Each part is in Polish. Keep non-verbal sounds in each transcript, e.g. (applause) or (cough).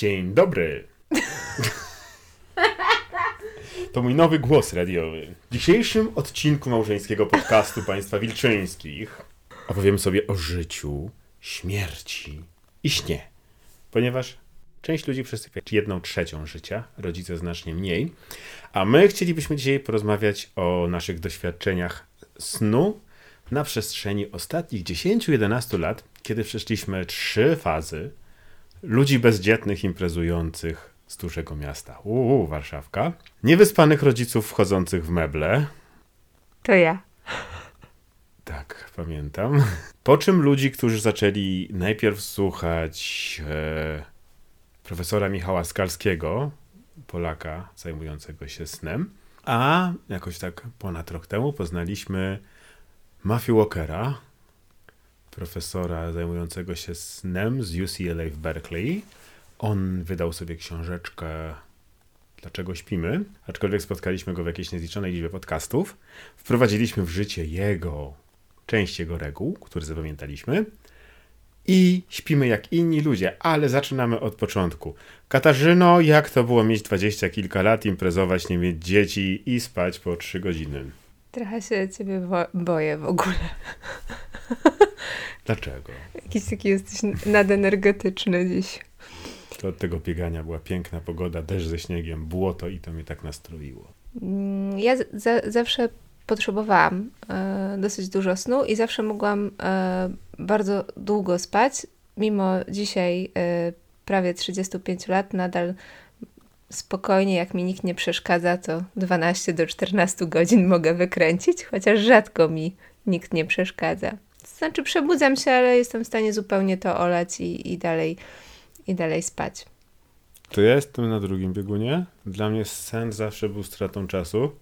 Dzień dobry. To mój nowy głos radiowy. W dzisiejszym odcinku małżeńskiego podcastu państwa Wilczyńskich opowiem sobie o życiu, śmierci i śnie. Ponieważ część ludzi przesypia jedną trzecią życia, rodzice znacznie mniej, a my chcielibyśmy dzisiaj porozmawiać o naszych doświadczeniach snu na przestrzeni ostatnich 10-11 lat, kiedy przeszliśmy trzy fazy ludzi bezdzietnych, imprezujących z dużego miasta. Uuu, Warszawka. Niewyspanych rodziców wchodzących w meble. To ja. Tak, pamiętam. Po czym ludzi, którzy zaczęli najpierw słuchać e, profesora Michała Skalskiego, Polaka zajmującego się snem, a jakoś tak ponad rok temu poznaliśmy Matthew Walkera, profesora zajmującego się snem z UCLA w Berkeley. On wydał sobie książeczkę Dlaczego śpimy? Aczkolwiek spotkaliśmy go w jakiejś niezliczonej liczbie podcastów. Wprowadziliśmy w życie jego, część jego reguł, które zapamiętaliśmy. I śpimy jak inni ludzie, ale zaczynamy od początku. Katarzyno, jak to było mieć dwadzieścia kilka lat, imprezować, nie mieć dzieci i spać po trzy godziny? Trochę się ciebie bo boję w ogóle. Dlaczego? Jakiś taki jesteś nadenergetyczny dziś. To od tego biegania była piękna pogoda, deszcz ze śniegiem, błoto i to mnie tak nastroiło. Mm, ja za zawsze potrzebowałam e, dosyć dużo snu i zawsze mogłam e, bardzo długo spać. Mimo dzisiaj e, prawie 35 lat nadal spokojnie, jak mi nikt nie przeszkadza, to 12 do 14 godzin mogę wykręcić, chociaż rzadko mi nikt nie przeszkadza. Znaczy przebudzam się, ale jestem w stanie zupełnie to olać i, i, dalej, i dalej spać. To ja jestem na drugim biegunie. Dla mnie sen zawsze był stratą czasu,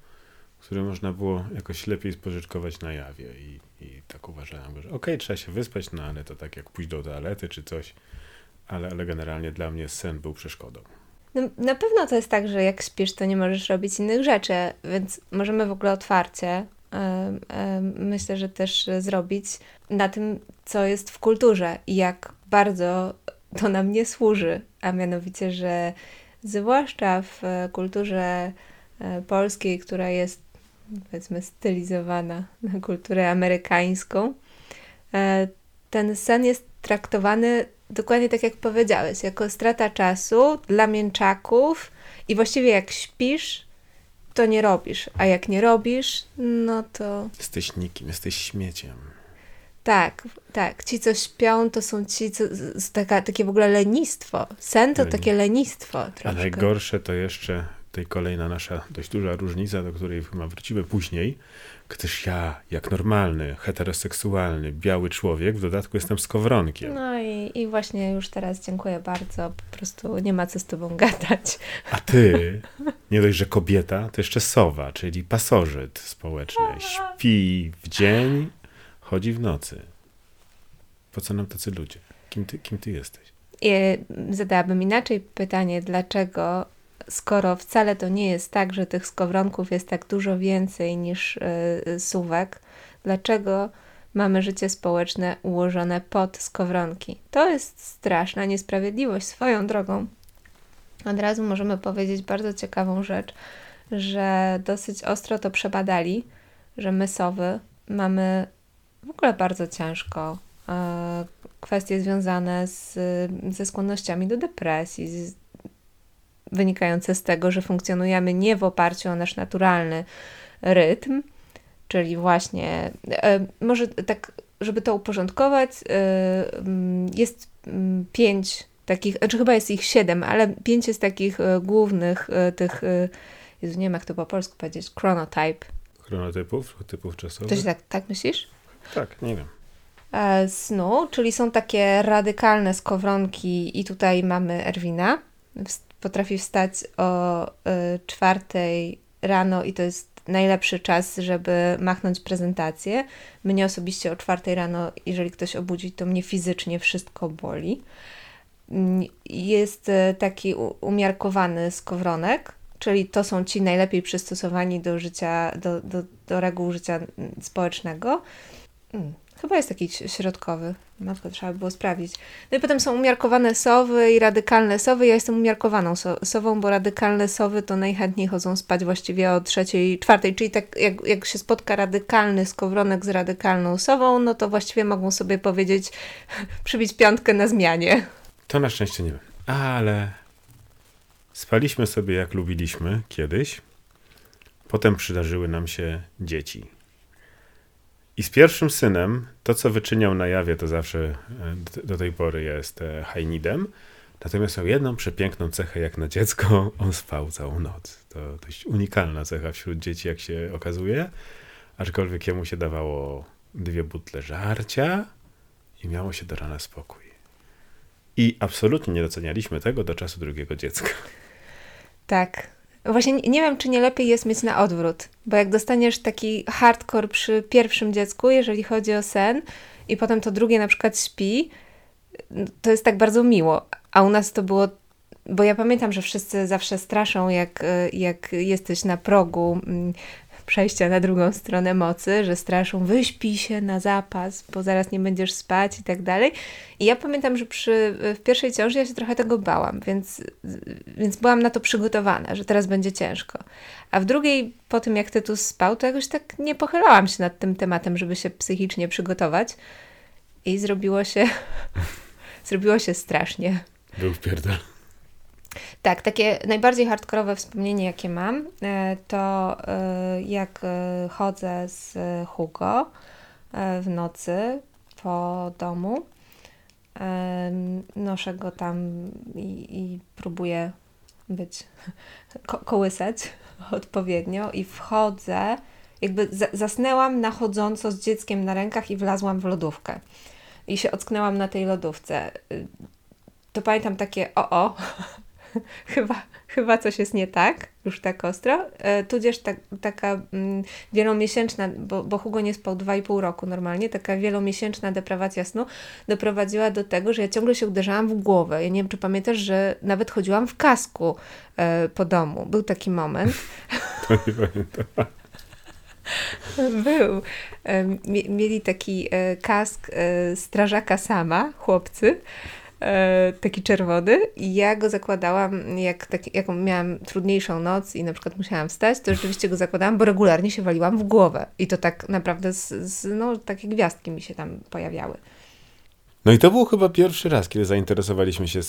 który można było jakoś lepiej spożyczkować na jawie i, i tak uważałem, że okej, okay, trzeba się wyspać, no ale to tak jak pójść do toalety czy coś, ale, ale generalnie dla mnie sen był przeszkodą. No, na pewno to jest tak, że jak śpisz, to nie możesz robić innych rzeczy, więc możemy w ogóle otwarcie myślę, że też zrobić na tym, co jest w kulturze i jak bardzo to nam nie służy, a mianowicie, że zwłaszcza w kulturze e, polskiej, która jest powiedzmy stylizowana na kulturę amerykańską, e, ten sen jest traktowany dokładnie tak jak powiedziałeś, jako strata czasu dla mięczaków i właściwie jak śpisz, to nie robisz, a jak nie robisz, no to... Jesteś nikim, jesteś śmieciem. Tak, tak. Ci, co śpią, to są ci, co, taka, takie w ogóle lenistwo. Sen to takie lenistwo troszkę. A najgorsze to jeszcze tutaj kolejna nasza dość duża różnica, do której chyba wrócimy później, gdyż ja, jak normalny, heteroseksualny, biały człowiek, w dodatku jestem skowronkiem. No i, i właśnie już teraz dziękuję bardzo, po prostu nie ma co z tobą gadać. A ty, nie dość, że kobieta, to jeszcze sowa, czyli pasożyt społeczny. Śpi w dzień, chodzi w nocy. Po co nam tacy ludzie? Kim ty, kim ty jesteś? I zadałabym inaczej pytanie, dlaczego skoro wcale to nie jest tak, że tych skowronków jest tak dużo więcej niż yy, suwek, dlaczego mamy życie społeczne ułożone pod skowronki? To jest straszna niesprawiedliwość swoją drogą. Od razu możemy powiedzieć bardzo ciekawą rzecz, że dosyć ostro to przebadali, że my sowy mamy w ogóle bardzo ciężko. E, kwestie związane z, ze skłonnościami do depresji, z, wynikające z tego, że funkcjonujemy nie w oparciu o nasz naturalny rytm, czyli właśnie, e, może tak, żeby to uporządkować, e, mm, jest mm, pięć takich, znaczy chyba jest ich siedem, ale pięć jest takich e, głównych tych, Jezu, nie wiem jak to po polsku powiedzieć, chronotype. Chronotypów, typów czasowych? To się tak, tak myślisz? Tak, nie wiem snu, czyli są takie radykalne skowronki i tutaj mamy Erwina potrafi wstać o y, czwartej rano i to jest najlepszy czas, żeby machnąć prezentację. Mnie osobiście o czwartej rano, jeżeli ktoś obudzi, to mnie fizycznie wszystko boli. Mm, jest y, taki umiarkowany skowronek, czyli to są ci najlepiej przystosowani do życia, do, do, do reguł życia mm, społecznego. Chyba jest taki środkowy. Matko, trzeba by było sprawdzić. No i potem są umiarkowane sowy i radykalne sowy. Ja jestem umiarkowaną so sową, bo radykalne sowy to najchętniej chodzą spać właściwie o trzeciej, czwartej. Czyli tak jak, jak się spotka radykalny skowronek z radykalną sową, no to właściwie mogą sobie powiedzieć, (laughs) przybić piątkę na zmianie. To na szczęście nie wiem. Ale spaliśmy sobie jak lubiliśmy kiedyś. Potem przydarzyły nam się dzieci. I z pierwszym synem, to co wyczyniał na jawie, to zawsze e, do tej pory jest e, hajnidem. Natomiast miał jedną przepiękną cechę jak na dziecko, (laughs) on spał całą noc. To dość unikalna cecha wśród dzieci, jak się okazuje. Aczkolwiek jemu się dawało dwie butle żarcia i miało się do rana spokój. I absolutnie nie docenialiśmy tego do czasu drugiego dziecka. Tak, Właśnie nie wiem, czy nie lepiej jest mieć na odwrót, bo jak dostaniesz taki hardcore przy pierwszym dziecku, jeżeli chodzi o sen, i potem to drugie na przykład śpi, to jest tak bardzo miło. A u nas to było, bo ja pamiętam, że wszyscy zawsze straszą, jak, jak jesteś na progu mm, przejścia na drugą stronę mocy, że straszą, wyśpij się na zapas, bo zaraz nie będziesz spać i tak dalej. I ja pamiętam, że przy, w pierwszej ciąży ja się trochę tego bałam, więc, więc byłam na to przygotowana, że teraz będzie ciężko. A w drugiej, po tym jak Tytus spał, to jakoś tak nie pochylałam się nad tym tematem, żeby się psychicznie przygotować. I zrobiło się, (laughs) zrobiło się strasznie. Był pierdol. Tak, takie najbardziej hardkorowe wspomnienie, jakie mam, e, to e, jak e, chodzę z Hugo w nocy po domu. Noszę go tam i, i próbuję być, (laughs) ko kołysać (laughs) odpowiednio i wchodzę, jakby zasnęłam na chodząco z dzieckiem na rękach i wlazłam w lodówkę. I się ocknęłam na tej lodówce. To pamiętam takie o o, (laughs) (laughs) chyba, chyba coś jest nie tak, już tak ostro. E, tudzież ta, taka mm, wielomiesięczna, bo, bo Hugo nie spał 2,5 roku normalnie, taka wielomiesięczna deprawacja snu doprowadziła do tego, że ja ciągle się uderzałam w głowę. Ja nie wiem, czy pamiętasz, że nawet chodziłam w kasku e, po domu. Był taki moment. (laughs) To nie pamiętam. (laughs) Był. E, mieli taki e, kask strażaka sama, chłopcy taki czerwony. I ja go zakładałam, jak, tak, jak miałam trudniejszą noc i na przykład musiałam wstać, to rzeczywiście go zakładałam, bo regularnie się waliłam w głowę. I to tak naprawdę z, z, no, takie gwiazdki mi się tam pojawiały. No i to był chyba pierwszy raz, kiedy zainteresowaliśmy się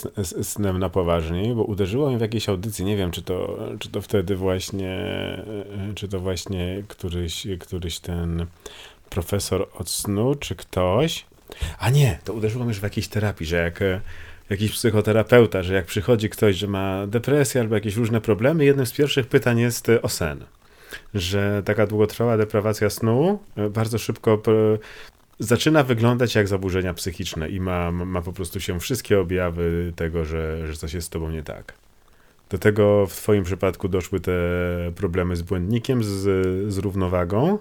snem na poważnie, bo uderzyło mi w jakiejś audycji, nie wiem, czy to, czy to wtedy właśnie, czy to właśnie któryś, któryś ten profesor od snu, czy ktoś, a nie, to uderzyło mnie już w jakiejś terapii, że jak e, jakiś psychoterapeuta, że jak przychodzi ktoś, że ma depresję albo jakieś różne problemy, jednym z pierwszych pytań jest e, o sen. Że taka długotrwała deprawacja snu e, bardzo szybko zaczyna wyglądać jak zaburzenia psychiczne i ma, ma po prostu się wszystkie objawy tego, że, że coś jest z tobą nie tak. Do tego w Twoim przypadku doszły te problemy z błędnikiem, z, z równowagą.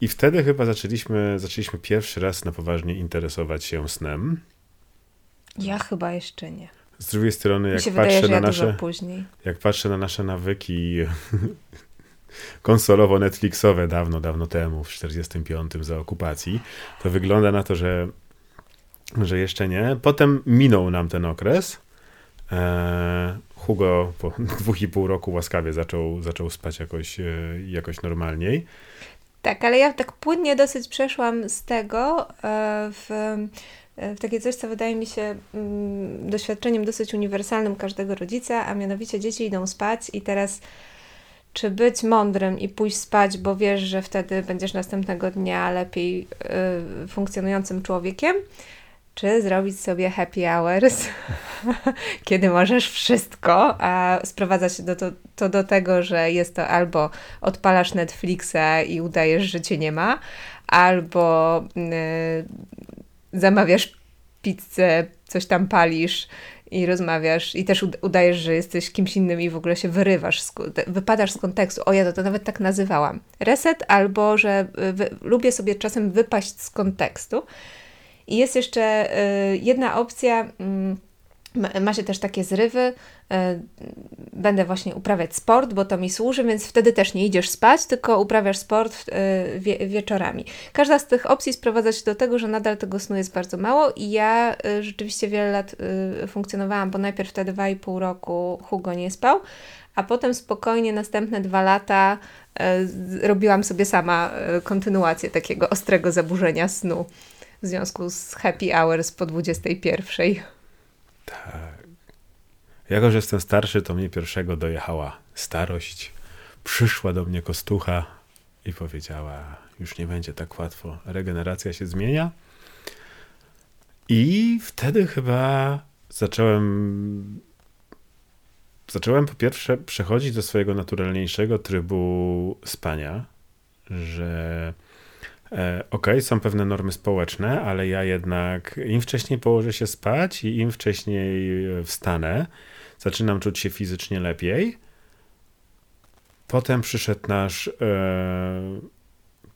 I wtedy chyba zaczęliśmy, zaczęliśmy pierwszy raz na poważnie interesować się snem. Ja chyba jeszcze nie. Z drugiej strony, jak patrzę wydaje, na ja nasze, jak patrzę na nasze nawyki (laughs) konsolowo-netflixowe dawno, dawno temu, w 45 za okupacji, to wygląda na to, że, że jeszcze nie. Potem minął nam ten okres. Eee, Hugo po (laughs) dwóch i pół roku łaskawie zaczął, zaczął spać jakoś, e, jakoś normalniej. Tak, ale ja tak płynnie dosyć przeszłam z tego e, w, e, w takie coś, co wydaje mi się mm, doświadczeniem dosyć uniwersalnym każdego rodzica, a mianowicie dzieci idą spać i teraz czy być mądrym i pójść spać, bo wiesz, że wtedy będziesz następnego dnia lepiej y, funkcjonującym człowiekiem, czy zrobić sobie happy hours, (laughs) kiedy możesz wszystko, a sprowadza się do to, to do tego, że jest to albo odpalasz Netflixa i udajesz, że cię nie ma, albo y, zamawiasz pizzę, coś tam palisz i rozmawiasz i też udajesz, że jesteś kimś innym i w ogóle się wyrywasz, wypadasz z kontekstu. O ja to, to nawet tak nazywałam. Reset albo, że y, lubię sobie czasem wypaść z kontekstu. I jest jeszcze y, jedna opcja, mm, ma się też takie zrywy. E, będę właśnie uprawiać sport, bo to mi służy, więc wtedy też nie idziesz spać, tylko uprawiasz sport e, wie wieczorami. Każda z tych opcji sprowadza się do tego, że nadal tego snu jest bardzo mało i ja rzeczywiście wiele lat funkcjonowałam, bo najpierw te dwa i pół roku Hugo nie spał, a potem spokojnie następne dwa lata robiłam sobie sama kontynuację takiego ostrego zaburzenia snu w związku z happy hours po 21. Tak. Jako, że jestem starszy, to mnie pierwszego dojechała starość. Przyszła do mnie kostucha i powiedziała: Już nie będzie tak łatwo, regeneracja się zmienia. I wtedy chyba zacząłem. Zacząłem po pierwsze przechodzić do swojego naturalniejszego trybu spania, że E, ok, są pewne normy społeczne, ale ja jednak im wcześniej położę się spać i im wcześniej wstanę, zaczynam czuć się fizycznie lepiej. Potem przyszedł nasz e,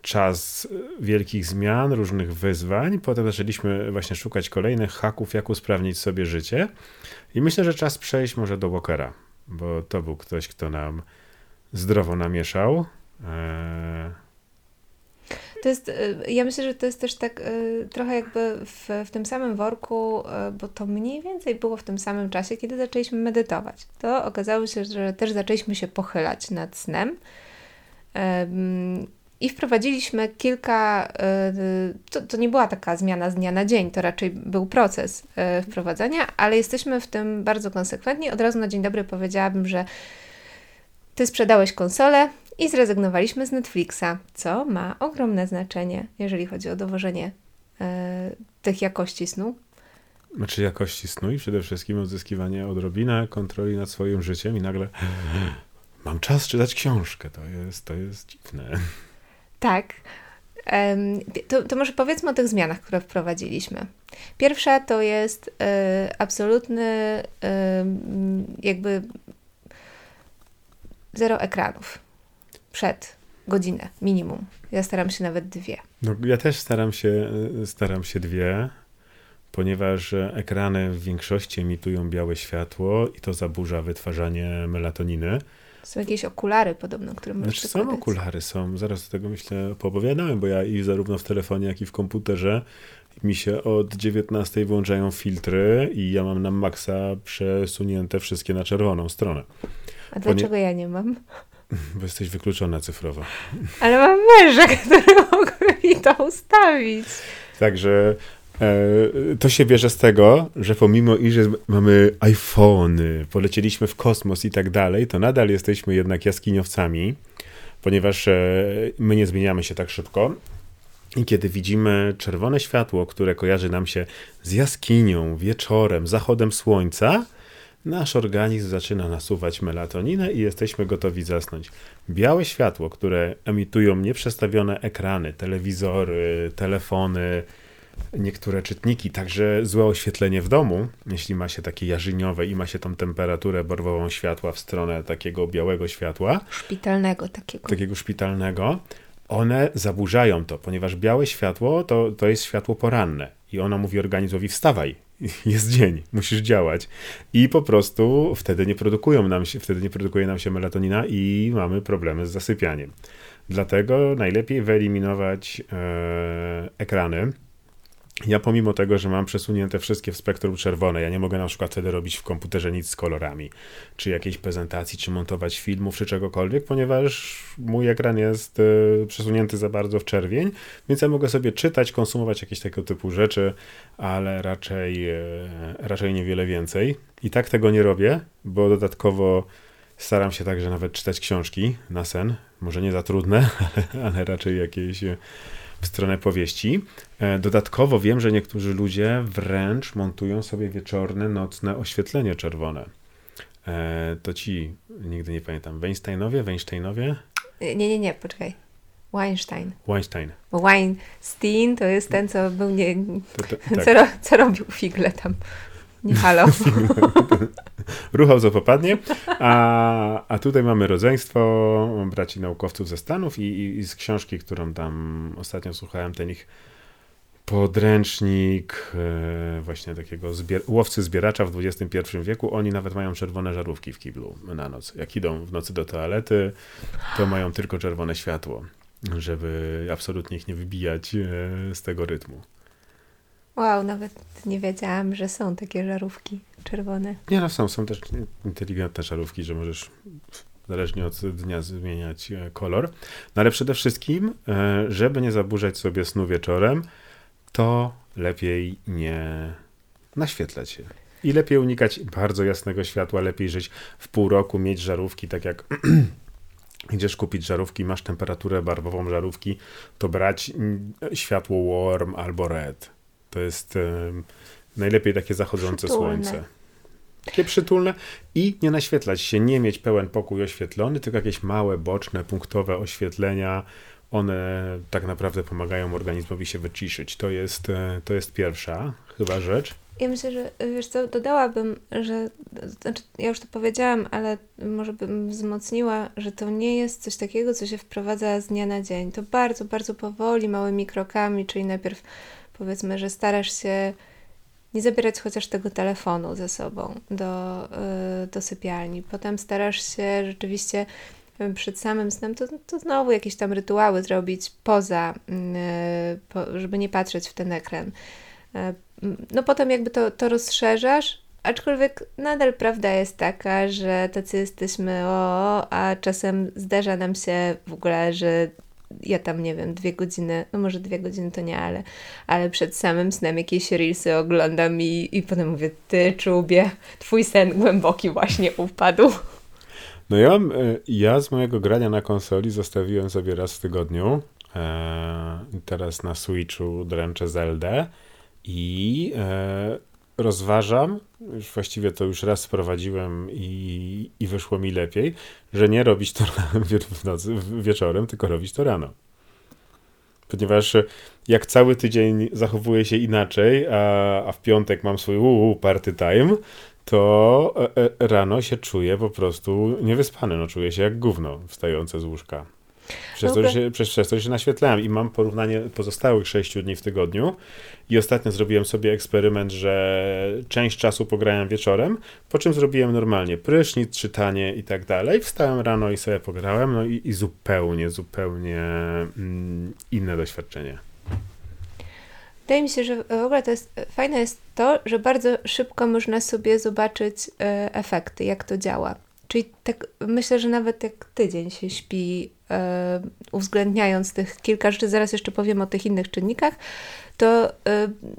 czas wielkich zmian, różnych wyzwań. Potem zaczęliśmy właśnie szukać kolejnych haków, jak usprawnić sobie życie. I myślę, że czas przejść może do Walkera, bo to był ktoś, kto nam zdrowo namieszał. E, to jest, y, ja myślę, że to jest też tak y, trochę jakby w, w tym samym worku, y, bo to mniej więcej było w tym samym czasie, kiedy zaczęliśmy medytować. To okazało się, że też zaczęliśmy się pochylać nad snem. I wprowadziliśmy kilka, to, to nie była taka zmiana z dnia na dzień, to raczej był proces wprowadzania, ale jesteśmy w tym bardzo konsekwentni. Od razu na dzień dobry powiedziałabym, że ty sprzedałeś konsolę, i zrezygnowaliśmy z Netflixa, co ma ogromne znaczenie, jeżeli chodzi o dowożenie e, tych jakości snu. Znaczy jakości snu i przede wszystkim odzyskiwanie odrobinę kontroli nad swoim życiem i nagle (laughs) mam czas czytać książkę. To jest, to jest dziwne. Tak. To, to, może powiedzmy o tych zmianach, które wprowadziliśmy. Pierwsza to jest e, absolutny e, jakby zero ekranów przed godzinę minimum. Ja staram się nawet dwie. No, ja też staram się, staram się dwie, ponieważ ekrany w większości emitują białe światło i to zaburza wytwarzanie melatoniny. Są jakieś okulary podobno, które możesz Znaczy są okulary, są. Zaraz do tego myślę poopowiadałem, bo ja i zarówno w telefonie, jak i w komputerze mi się od 19 włączają filtry i ja mam na maksa przesunięte wszystkie na czerwoną stronę. A dlaczego ja nie mam? Bo jesteś wykluczona cyfrowo. Ale mam męża, który mógłby mi to ustawić. Także e, to się bierze z tego, że pomimo iż mamy iPhony, polecieliśmy w kosmos i tak dalej, to nadal jesteśmy jednak jaskiniowcami, ponieważ e, my nie zmieniamy się tak szybko. I kiedy widzimy czerwone światło, które kojarzy nam się z jaskinią, wieczorem, zachodem słońca, nasz organizm zaczyna nasuwać melatoninę i jesteśmy gotowi zasnąć. Białe światło, które emitują nieprzestawione ekrany, telewizory, telefony, niektóre czytniki, także złe oświetlenie w domu, jeśli ma się takie jarzyniowe i ma się tą temperaturę barwową światła w stronę takiego białego światła. Szpitalnego takiego. Takiego szpitalnego. One zaburzają to, ponieważ białe światło to, to jest światło poranne i ono mówi organizmowi wstawaj, jest dzień, musisz działać. I po prostu wtedy nie produkują nam się, wtedy nie produkuje nam się melatonina i mamy problemy z zasypianiem. Dlatego najlepiej wyeliminować e, ekrany ja pomimo tego, że mam przesunięte wszystkie w spektrum czerwone, ja nie mogę na przykład wtedy robić w komputerze nic z kolorami, czy jakiejś prezentacji, czy montować filmów, czy czegokolwiek, ponieważ mój ekran jest y, przesunięty za bardzo w czerwień, więc ja mogę sobie czytać, konsumować jakieś tego typu rzeczy, ale raczej, y, raczej niewiele więcej. I tak tego nie robię, bo dodatkowo staram się także nawet czytać książki na sen, może nie za trudne, ale, (laughs) ale raczej jakieś w stronę powieści. E, dodatkowo wiem, że niektórzy ludzie wręcz montują sobie wieczorne, nocne oświetlenie czerwone. E, to ci, nigdy nie pamiętam, Weinsteinowie, Weinsteinowie? Nie, nie, nie, poczekaj. Weinstein. Weinstein. Bo Weinstein to jest ten, co był nie... To, to, (laughs) tak. co, co robił figle tam. Nie halo. (laughs) Ruchał co popadnie. A, a tutaj mamy rodzeństwo braci naukowców ze Stanów i, i, i z książki, którą tam ostatnio słuchałem, ten ich podręcznik e, właśnie takiego zbier łowcy zbieracza w XXI wieku. Oni nawet mają czerwone żarówki w kiblu na noc. Jak idą w nocy do toalety, to mają tylko czerwone światło, żeby absolutnie ich nie wybijać e, z tego rytmu. Wow, nawet nie wiedziałam, że są takie żarówki czerwone. Nie, no są, są też inteligentne żarówki, że możesz zależnie od dnia zmieniać e, kolor. No ale przede wszystkim, żeby nie zaburzać sobie snu wieczorem, to lepiej nie naświetlać się. I lepiej unikać bardzo jasnego światła, lepiej żyć w pół roku, mieć żarówki, tak jak (clears throat) idziesz kupić żarówki, masz temperaturę barwową żarówki, to brać mm, światło warm albo red. To jest um, najlepiej takie zachodzące przytulne. słońce. Takie przytulne i nie naświetlać się, nie mieć pełen pokój oświetlony, tylko jakieś małe, boczne, punktowe oświetlenia, one tak naprawdę pomagają organizmowi się wyciszyć. To jest, e, to jest pierwsza chyba rzecz. Ja myślę, że wiesz co, dodałabym, że znaczy ja już to powiedziałam, ale może bym wzmocniła, że to nie jest coś takiego, co się wprowadza z dnia na dzień. To bardzo, bardzo powoli, małymi krokami, czyli najpierw powiedzmy, że starasz się nie zabierać chociaż tego telefonu ze sobą do, yy, do sypialni. Potem starasz się rzeczywiście przed samym snem, to, to znowu jakieś tam rytuały zrobić poza, mm, e, żeby nie patrzeć w ten ekran. E, no potem jakby to, to rozszerzasz, aczkolwiek nadal prawda jest taka, że tacy jesteśmy o, a czasem zdarza nam się w ogóle, że ja tam, nie wiem, dwie godziny, no może dwie godziny to nie, ale, ale przed samym snem jakieś reelsy oglądam i, i potem mówię, ty czubie, twój sen głęboki właśnie upadł. No ja, e, ja z mojego grania na konsoli zostawiłem sobie raz w tygodniu. E, teraz na Switchu dręczę Zeldę i e, rozważam, już właściwie to już raz sprowadziłem i, i wyszło mi lepiej, że nie robić to (laughs) w nocy, wieczorem, tylko robić to rano. Ponieważ jak cały tydzień zachowuję się inaczej, a, a w piątek mam swój uu, party time, to e, e, rano się czuję po prostu niewyspany, no czuję się jak gówno wstające z łóżka. Przez, to, że się, przez, przez to, się naświetlałem i mam porównanie pozostałych sześciu dni w tygodniu i ostatnio zrobiłem sobie eksperyment, że część czasu pograłem wieczorem, po czym zrobiłem normalnie prysznic, czytanie i tak dalej. Wstałem rano i sobie pograłem, no i, i zupełnie, zupełnie mm, inne doświadczenie. Wydaje mi się, że w ogóle to jest fajne jest to, że bardzo szybko można sobie zobaczyć e, efekty, jak to działa. Czyli tak myślę, że nawet jak tydzień się śpi, e, uwzględniając tych kilka rzeczy, zaraz jeszcze powiem o tych innych czynnikach, to e,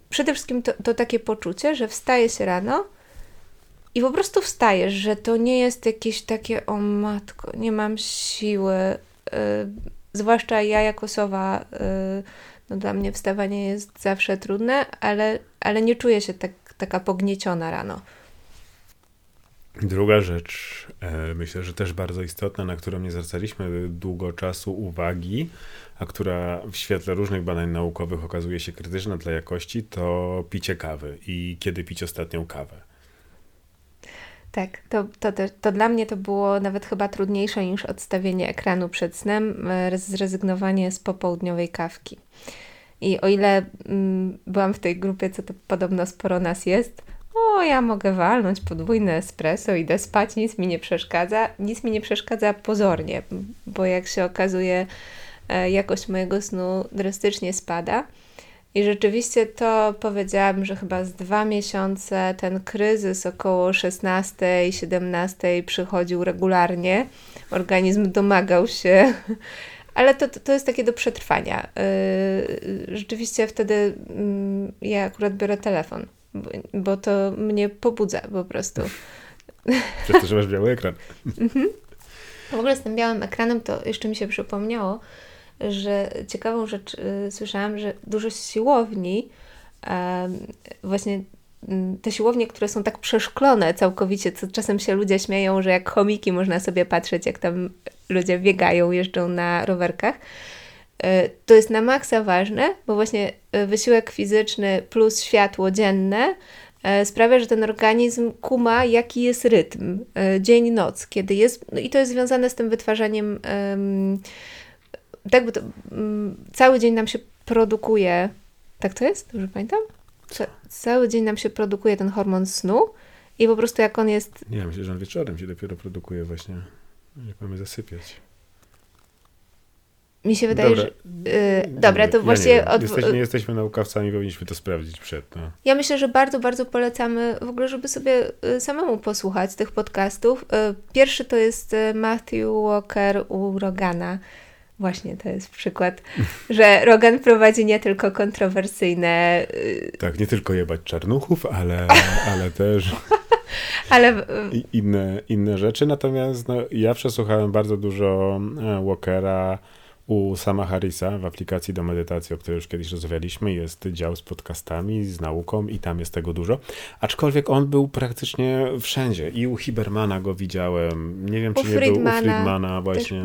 przede wszystkim to, to takie poczucie, że wstaje się rano i po prostu wstajesz, że to nie jest jakieś takie, o matko, nie mam siły. zwłaszcza ja jako sowa no dla mnie wstawanie jest zawsze trudne, ale, ale nie czuję się tak, taka pognieciona rano. Druga rzecz, e, myślę, że też bardzo istotna, na którą nie zwracaliśmy długo czasu uwagi, a która w świetle różnych badań naukowych okazuje się krytyczna dla jakości, to picie kawy i kiedy pić ostatnią kawę. Tak, to, to, to, to dla mnie to było nawet chyba trudniejsze niż odstawienie ekranu przed snem, e, zrezygnowanie z popołudniowej kawki. I o ile mm, byłam w tej grupie, co to podobno sporo nas jest, o, ja mogę walnąć podwójne espresso, idę spać, nic mi nie przeszkadza. Nic mi nie przeszkadza pozornie, bo jak się okazuje, e, jakość mojego snu drastycznie spada. I rzeczywiście to powiedziałam, że chyba z dwa miesiące ten kryzys około 16-17 przychodził regularnie. Organizm domagał się, (laughs) ale to, to jest takie do przetrwania. Yy, rzeczywiście wtedy mm, ja akurat biorę telefon, bo, to mnie pobudza po prostu. (laughs) Przez to, że masz biały ekran. Mhm. W ogóle z tym białym ekranem to jeszcze mi się przypomniało, że ciekawą rzecz y, słyszałam, że dużo siłowni, y, właśnie te siłownie, które są tak przeszklone całkowicie, co czasem się ludzie śmieją, że jak chomiki można sobie patrzeć, jak tam ludzie biegają, jeżdżą na rowerkach. Y, to jest na maksa ważne, bo właśnie y, wysiłek fizyczny plus światło dzienne y, sprawia, że ten organizm kuma, jaki jest rytm dzień-noc, kiedy jest, no i to jest związane z tym wytwarzaniem tak, bo to, cały dzień nam się produkuje Tak to jest? Dobrze pamiętam? Ca cały dzień nam się produkuje ten hormon snu i po prostu jak on jest... Nie, myślę, że on wieczorem się dopiero produkuje właśnie, jak mamy zasypiać. Mi się wydaje, Dobra. że... Yy, dobra, to Ja właśnie... nie, od- Jesteśmy, nie jesteśmy naukowcami, powinniśmy to sprawdzić przed. No. Ja myślę, że bardzo, bardzo polecamy w ogóle, żeby sobie y, samemu posłuchać tych podcastów. Y, Pierwszy to jest y, Matthew Walker u Rogana. Właśnie to jest przykład, (laughs) że Rogan prowadzi nie tylko kontrowersyjne, Tak, nie tylko jebać czarnuchów, ale, (laughs) ale też (laughs) ale i inne, inne rzeczy. Natomiast no, ja przesłuchałem bardzo dużo e, Walkera u Sama Harrisa w aplikacji do medytacji, o której już kiedyś rozmawialiśmy. Jest dział z podcastami, z nauką i tam jest tego dużo. Aczkolwiek on był praktycznie wszędzie. I u Hibermana go widziałem. Nie wiem, U czy nie był u Friedmana Friedmana właśnie.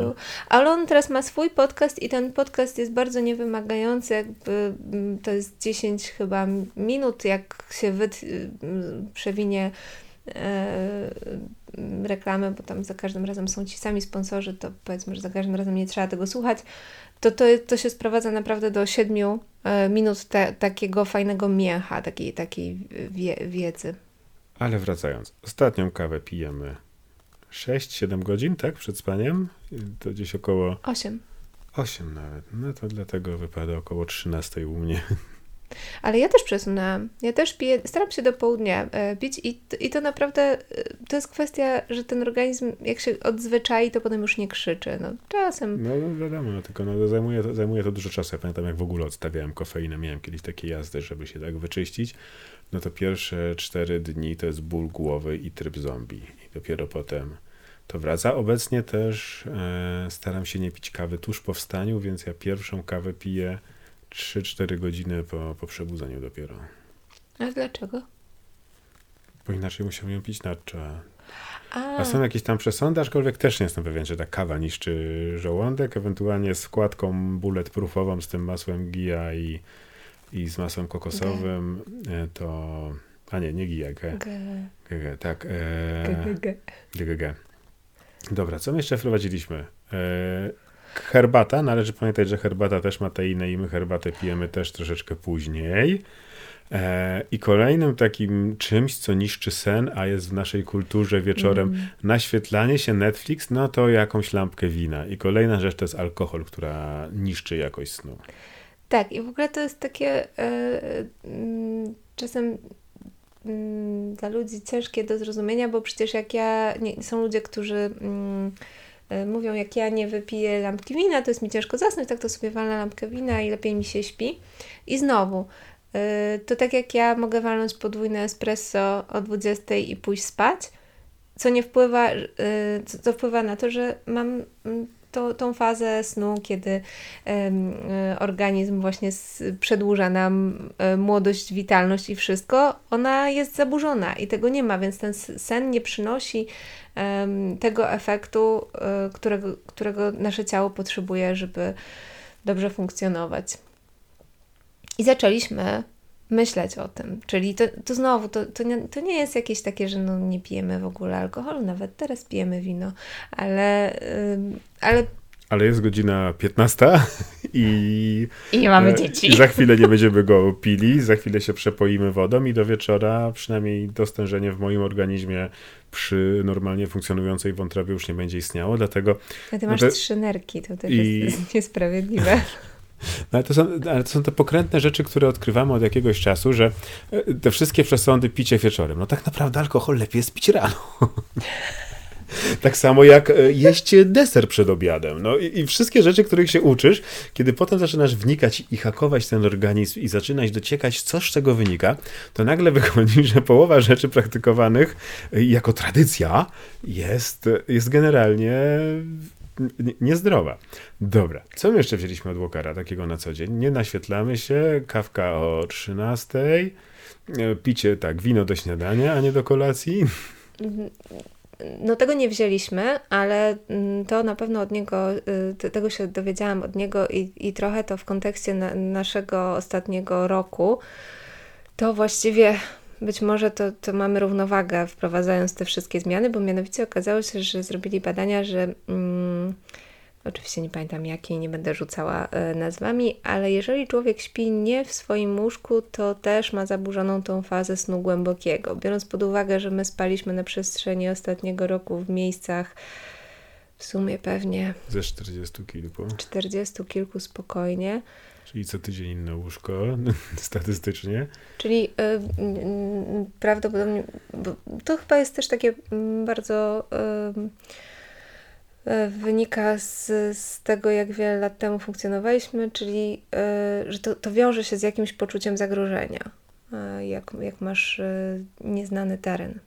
Ale on teraz ma swój podcast i ten podcast jest bardzo niewymagający, jakby mm, to jest 10 chyba minut, jak się wyt, mm, przewinie e, reklamę, bo tam za każdym razem są ci sami sponsorzy, to powiedzmy, że za każdym razem nie trzeba tego słuchać, to to, to się sprowadza naprawdę do 7 e, minut te, takiego fajnego miecha, takiej, takiej wie, wiedzy. Ale wracając, ostatnią kawę pijemy 6-7 godzin, tak? Przed spaniem. To gdzieś około 8. 8 nawet. No to dlatego wypada około 13 u mnie. Ale ja też przesunęłam. Ja też piję, staram się do południa e, pić i, i to naprawdę e, to jest kwestia, że ten organizm jak się odzwyczai, to potem już nie krzyczy. No, czasem. No no wiadomo, no, tylko no, zajmuje, to, zajmuje to dużo czasu. Ja pamiętam, jak w ogóle odstawiałem kofeinę. Miałem kiedyś takie jazdy, żeby się tak wyczyścić. No to pierwsze 4 dni to jest ból głowy i tryb zombie. I dopiero potem to wraca. Obecnie też e, staram się nie pić kawy tuż po wstaniu, więc ja pierwszą kawę piję 3-4 godziny po, po przebudzeniu dopiero. A dlaczego? Bo inaczej musiałbym ją pić na czas. A, A są jakieś tam przesądy, aczkolwiek też nie jestem pewien, czy ta kawa niszczy żołądek, ewentualnie z wkładką bulletproofową z tym masłem gija i, i z masłem kokosowym, e, to... A nie, nie gija, G, G, G, G tak. E, G, G. G, G, G. Dobra, co my jeszcze wprowadziliśmy? E, herbata, należy pamiętać, że herbata też ma teinę i my herbatę pijemy też troszeczkę później. E, I kolejnym takim czymś, co niszczy sen, a jest w naszej kulturze wieczorem Mm. naświetlanie się Netflix, no to jakąś lampkę wina. I kolejna rzecz to jest alkohol, która niszczy jakość snu. Tak, i w ogóle to jest takie mm, czasem mm, dla ludzi ciężkie do zrozumienia, bo przecież jak ja, nie, są ludzie, którzy mm, mówią, jak ja nie wypiję lampki wina, to jest mi ciężko zasnąć, tak to sobie walę lampkę wina i lepiej mi się śpi. I znowu, e, to tak jak ja mogę walnąć podwójne espresso o 20 i pójść spać, co nie wpływa, e, co, co wpływa na to, że mam mm, to, tą fazę snu, kiedy e, organizm właśnie przedłuża nam e, młodość, witalność i wszystko, ona jest zaburzona i tego nie ma, więc ten sen nie przynosi tego efektu, e, którego, którego nasze ciało potrzebuje, żeby dobrze funkcjonować. I zaczęliśmy myśleć o tym, czyli to, to znowu, to, to, nie, to nie jest jakieś takie, że no nie pijemy w ogóle alkoholu, nawet teraz pijemy wino, ale, ale Ale jest godzina 15 i, i nie mamy e, dzieci. i za chwilę nie będziemy go pili, za chwilę się przepoimy wodą i do wieczora przynajmniej to stężenie w moim organizmie przy normalnie funkcjonującej wątrobie już nie będzie istniało, dlatego A ty no masz to- trzy nerki, to też i- jest (laughs) niesprawiedliwe. No, ale, to są, ale to są te pokrętne rzeczy, które odkrywamy od jakiegoś czasu, że e, te wszystkie przesądy picie wieczorem. No tak naprawdę alkohol lepiej jest pić rano. (laughs) Tak samo jak e, jeść deser przed obiadem. No i, i wszystkie rzeczy, których się uczysz, kiedy potem zaczynasz wnikać i hakować ten organizm i zaczynać dociekać, co z czego wynika, to nagle (laughs) wychodzi, że połowa rzeczy praktykowanych e, jako tradycja jest, jest generalnie niezdrowa. Dobra, co my jeszcze wzięliśmy od Walkera takiego na co dzień? Nie naświetlamy się, kawka o 13, e, picie tak, wino do śniadania, a nie do kolacji. No tego nie wzięliśmy, ale mm, to na pewno od niego, y, te- tego się dowiedziałam od niego i, i trochę to w kontekście na, naszego ostatniego roku, to właściwie być może to, to mamy równowagę wprowadzając te wszystkie zmiany, bo mianowicie okazało się, że zrobili badania, że mm, oczywiście nie pamiętam jakiej, nie będę rzucała e, nazwami, ale jeżeli człowiek śpi nie w swoim łóżku, to też ma zaburzoną tą fazę snu głębokiego. Biorąc pod uwagę, że my spaliśmy na przestrzeni ostatniego roku w miejscach w sumie pewnie Ze 40 kilku. 40 kilku spokojnie, Czyli co tydzień inne łóżko, (laughs) statystycznie. Czyli y, y, prawdopodobnie bo to chyba jest też takie mm, bardzo y, y, wynika z, z tego, jak wiele lat temu funkcjonowaliśmy, czyli y, że to, to wiąże się z jakimś poczuciem zagrożenia, y, jak, jak masz y, nieznany teren.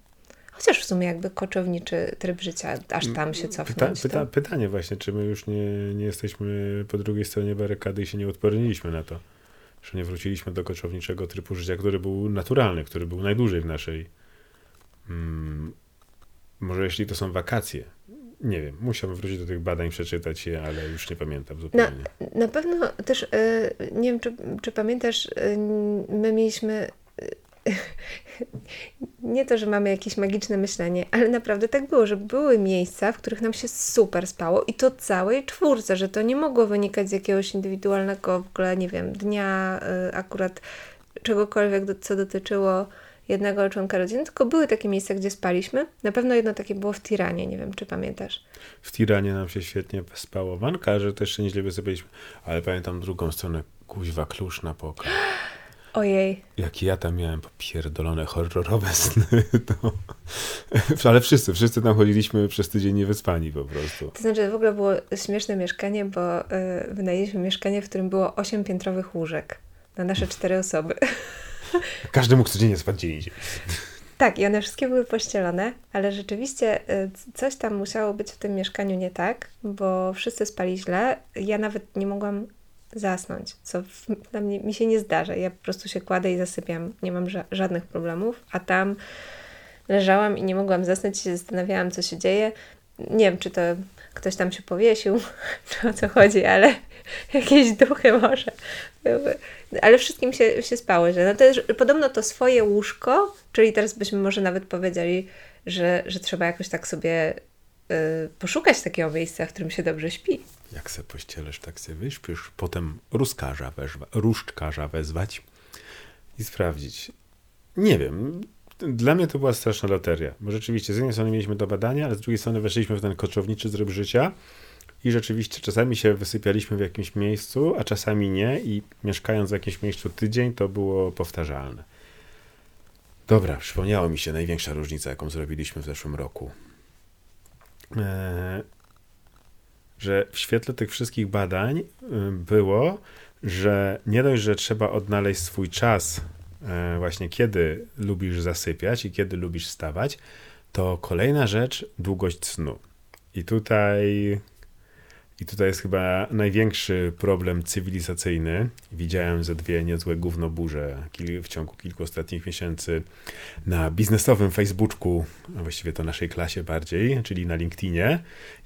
Chociaż w sumie jakby koczowniczy tryb życia, aż tam się cofnąć. Pyta, pyta. Pytanie właśnie, czy my już nie, nie jesteśmy po drugiej stronie barykady i się nie odporniliśmy na to, że nie wróciliśmy do koczowniczego trybu życia, który był naturalny, który był najdłużej w naszej... Hmm, może jeśli to są wakacje, nie wiem, musiałbym wrócić do tych badań, przeczytać je, ale już nie pamiętam zupełnie. Na, na pewno też, y, nie wiem, czy, czy pamiętasz, y, my mieliśmy (laughs) nie to, że mamy jakieś magiczne myślenie, ale naprawdę tak było, że były miejsca, w których nam się super spało i to całej czwórce, że to nie mogło wynikać z jakiegoś indywidualnego w ogóle, nie wiem, dnia, y, akurat czegokolwiek, co dotyczyło jednego członka rodziny, tylko były takie miejsca, gdzie spaliśmy. Na pewno jedno takie było w Tiranie, nie wiem, czy pamiętasz. W Tiranie nam się świetnie spało. W Ankarze też się nieźle wysypaliśmy, ale pamiętam drugą stronę, kuźwa, klucz na poka. (gasps) Ojej. Jak ja tam miałem popierdolone horrorowe sny, (laughs) to... Ale wszyscy, wszyscy tam chodziliśmy przez tydzień niewyspani po prostu. To znaczy w ogóle było śmieszne mieszkanie, bo yy, wynajęliśmy mieszkanie, w którym było osiem piętrowych łóżek na nasze cztery osoby. (laughs) Każdy mógł codziennie spać gdzie indziej. Tak, i one wszystkie były pościelone, ale rzeczywiście coś tam musiało być w tym mieszkaniu nie tak, bo wszyscy spali źle. Ja nawet nie mogłam zasnąć, co dla mnie mi się nie zdarza. Ja po prostu się kładę i zasypiam, nie mam ża żadnych problemów, a tam leżałam i nie mogłam zasnąć się zastanawiałam, co się dzieje. Nie wiem, czy to ktoś tam się powiesił, (laughs) czy o co chodzi, ale (laughs) jakieś duchy może. Ale wszystkim się, się spało, że no jest, podobno to swoje łóżko, czyli teraz byśmy może nawet powiedzieli, że, że trzeba jakoś tak sobie y, poszukać takiego miejsca, w którym się dobrze śpi. Jak se pościelesz, tak se wyśpisz, potem ruskarza różdżkarza wezwać i sprawdzić. Nie wiem, dla mnie to była straszna loteria, bo rzeczywiście z jednej strony mieliśmy do badania, ale z drugiej strony weszliśmy w ten koczowniczy tryb życia i rzeczywiście czasami się wysypialiśmy w jakimś miejscu, a czasami nie i mieszkając w jakimś miejscu tydzień to było powtarzalne. Dobra, przypomniało mi się największa różnica, jaką zrobiliśmy w zeszłym roku. Eee, że w świetle tych wszystkich badań y, było, że nie dość, że trzeba odnaleźć swój czas, e, właśnie kiedy lubisz zasypiać i kiedy lubisz wstawać, to kolejna rzecz długość snu. I tutaj i tutaj jest chyba największy problem cywilizacyjny. Widziałem ze dwie niezłe gównoburze w ciągu kilku ostatnich miesięcy na biznesowym Facebooku, a właściwie to naszej klasie bardziej, czyli na LinkedInie.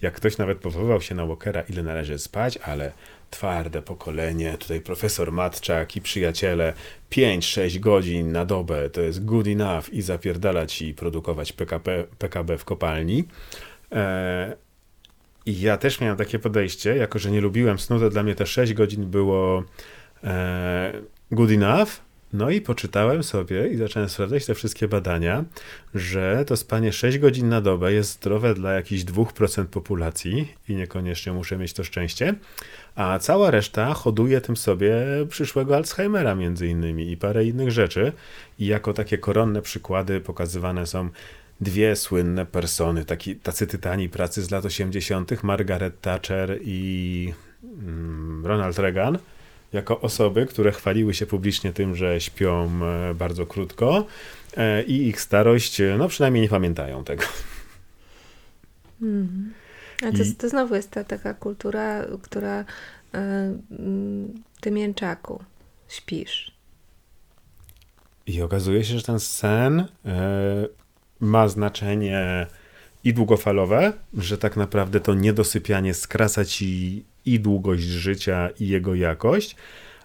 Jak ktoś nawet powoływał się na Walkera, ile należy spać, ale twarde pokolenie, tutaj profesor Matczak i przyjaciele, 5-6 godzin na dobę to jest good enough i zapierdalać i produkować PKB, PKB w kopalni. I ja też miałem takie podejście, jako że nie lubiłem snu, to dla mnie te 6 godzin było e, good enough. No i poczytałem sobie i zacząłem sprawdzać te wszystkie badania, że to spanie 6 godzin na dobę jest zdrowe dla jakichś 2% populacji i niekoniecznie muszę mieć to szczęście, a cała reszta hoduje tym sobie przyszłego Alzheimera między innymi i parę innych rzeczy. I jako takie koronne przykłady pokazywane są dwie słynne persony, taki, tacy tytani pracy z lat 80., Margaret Thatcher i mm, Ronald Reagan, jako osoby, które chwaliły się publicznie tym, że śpią e, bardzo krótko e, i ich starość, e, no przynajmniej nie pamiętają tego. Mm. A to, I... to znowu jest ta taka kultura, która y, ty mięczaku śpisz. I okazuje się, że ten sen ma znaczenie i długofalowe, że tak naprawdę to niedosypianie skraca ci i długość życia, i jego jakość,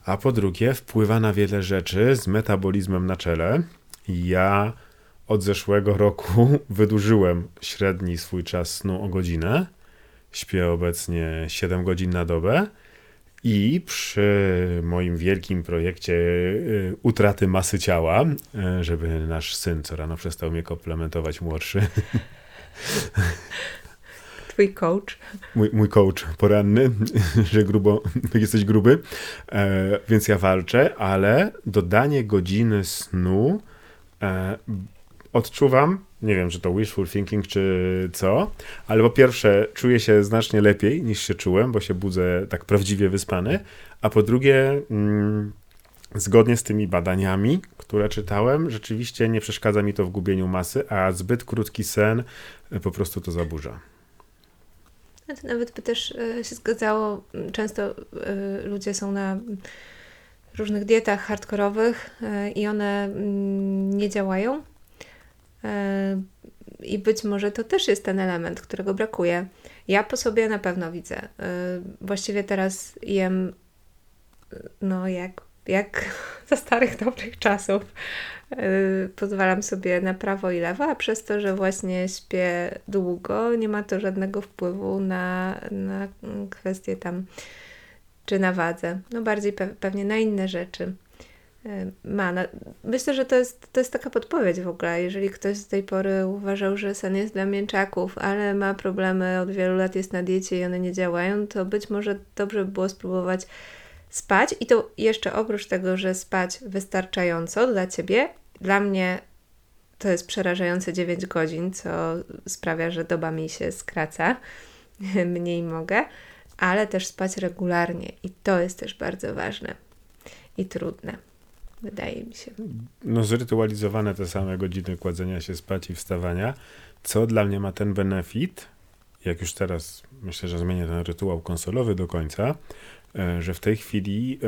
a po drugie wpływa na wiele rzeczy z metabolizmem na czele. Ja od zeszłego roku (laughs) wydłużyłem średni swój czas snu o godzinę śpię obecnie 7 godzin na dobę. I przy moim wielkim projekcie y, utraty masy ciała, y, żeby nasz syn co rano przestał mnie komplementować młodszy. (laughs) Twój coach. Mój, mój coach poranny, (laughs) że grubo, (laughs) jesteś gruby. E, więc ja walczę, ale dodanie godziny snu e, odczuwam, nie wiem, czy to wishful thinking, czy co, ale po pierwsze czuję się znacznie lepiej niż się czułem, bo się budzę tak prawdziwie wyspany, a po drugie, mm, zgodnie z tymi badaniami, które czytałem, rzeczywiście nie przeszkadza mi to w gubieniu masy, a zbyt krótki sen e, po prostu to zaburza. To nawet by też e, się zgadzało. Często e, ludzie są na różnych dietach hardkorowych i one mm, nie działają i być może to też jest ten element, którego brakuje. Ja po sobie na pewno widzę. Właściwie teraz jem, no jak, jak (laughs) za starych, dobrych czasów. Pozwalam sobie na prawo i lewo, a przez to, że właśnie śpię długo, nie ma to żadnego wpływu na, na kwestie tam, czy na wadze. No bardziej pewnie na inne rzeczy. E, ma. Myślę, że to jest, to jest taka podpowiedź w ogóle. Jeżeli ktoś z tej pory uważał, że sen jest dla mięczaków, ale ma problemy, od wielu lat jest na diecie i one nie działają, to być może dobrze by było spróbować spać. I to jeszcze oprócz tego, że spać wystarczająco dla ciebie, dla mnie to jest przerażające 9 godzin, co sprawia, że doba mi się skraca, (laughs) mniej mogę, ale też spać regularnie i to jest też bardzo ważne i trudne wydaje mi się. No zrytualizowane te same godziny kładzenia się spać i wstawania, co dla mnie ma ten benefit, jak już teraz myślę, że zmienię ten rytuał konsolowy do końca, e, że w tej chwili, e,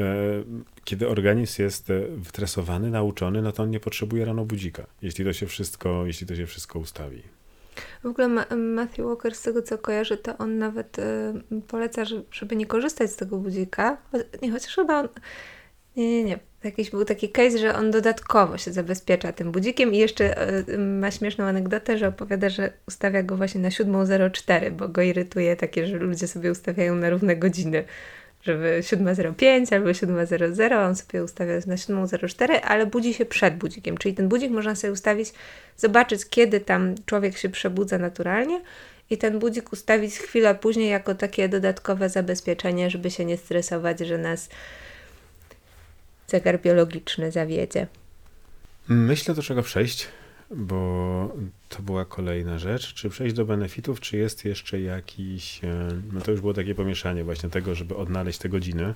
kiedy organizm jest e, wytresowany, nauczony, no to on nie potrzebuje rano budzika, jeśli to się wszystko, jeśli to się wszystko ustawi. W ogóle Matthew Walker, z tego co kojarzę, to on nawet poleca, żeby nie korzystać z tego budzika. Nie, chociaż chyba on... Nie, nie, nie. Jakiś był taki case, że on dodatkowo się zabezpiecza tym budzikiem i jeszcze y, ma śmieszną anegdotę, że opowiada, że ustawia go właśnie na 7.04, bo go irytuje takie, że ludzie sobie ustawiają na równe godziny, żeby 7.05 albo 7.00, on sobie ustawia na 7.04, ale budzi się przed budzikiem, czyli ten budzik można sobie ustawić, zobaczyć kiedy tam człowiek się przebudza naturalnie i ten budzik ustawić chwilę później jako takie dodatkowe zabezpieczenie, żeby się nie stresować, że nas zegar biologiczny zawiedzie. Myślę, do czego przejść, bo to była kolejna rzecz. Czy przejść do benefitów, czy jest jeszcze jakiś. E, no to już było takie pomieszanie właśnie tego, żeby odnaleźć te godziny.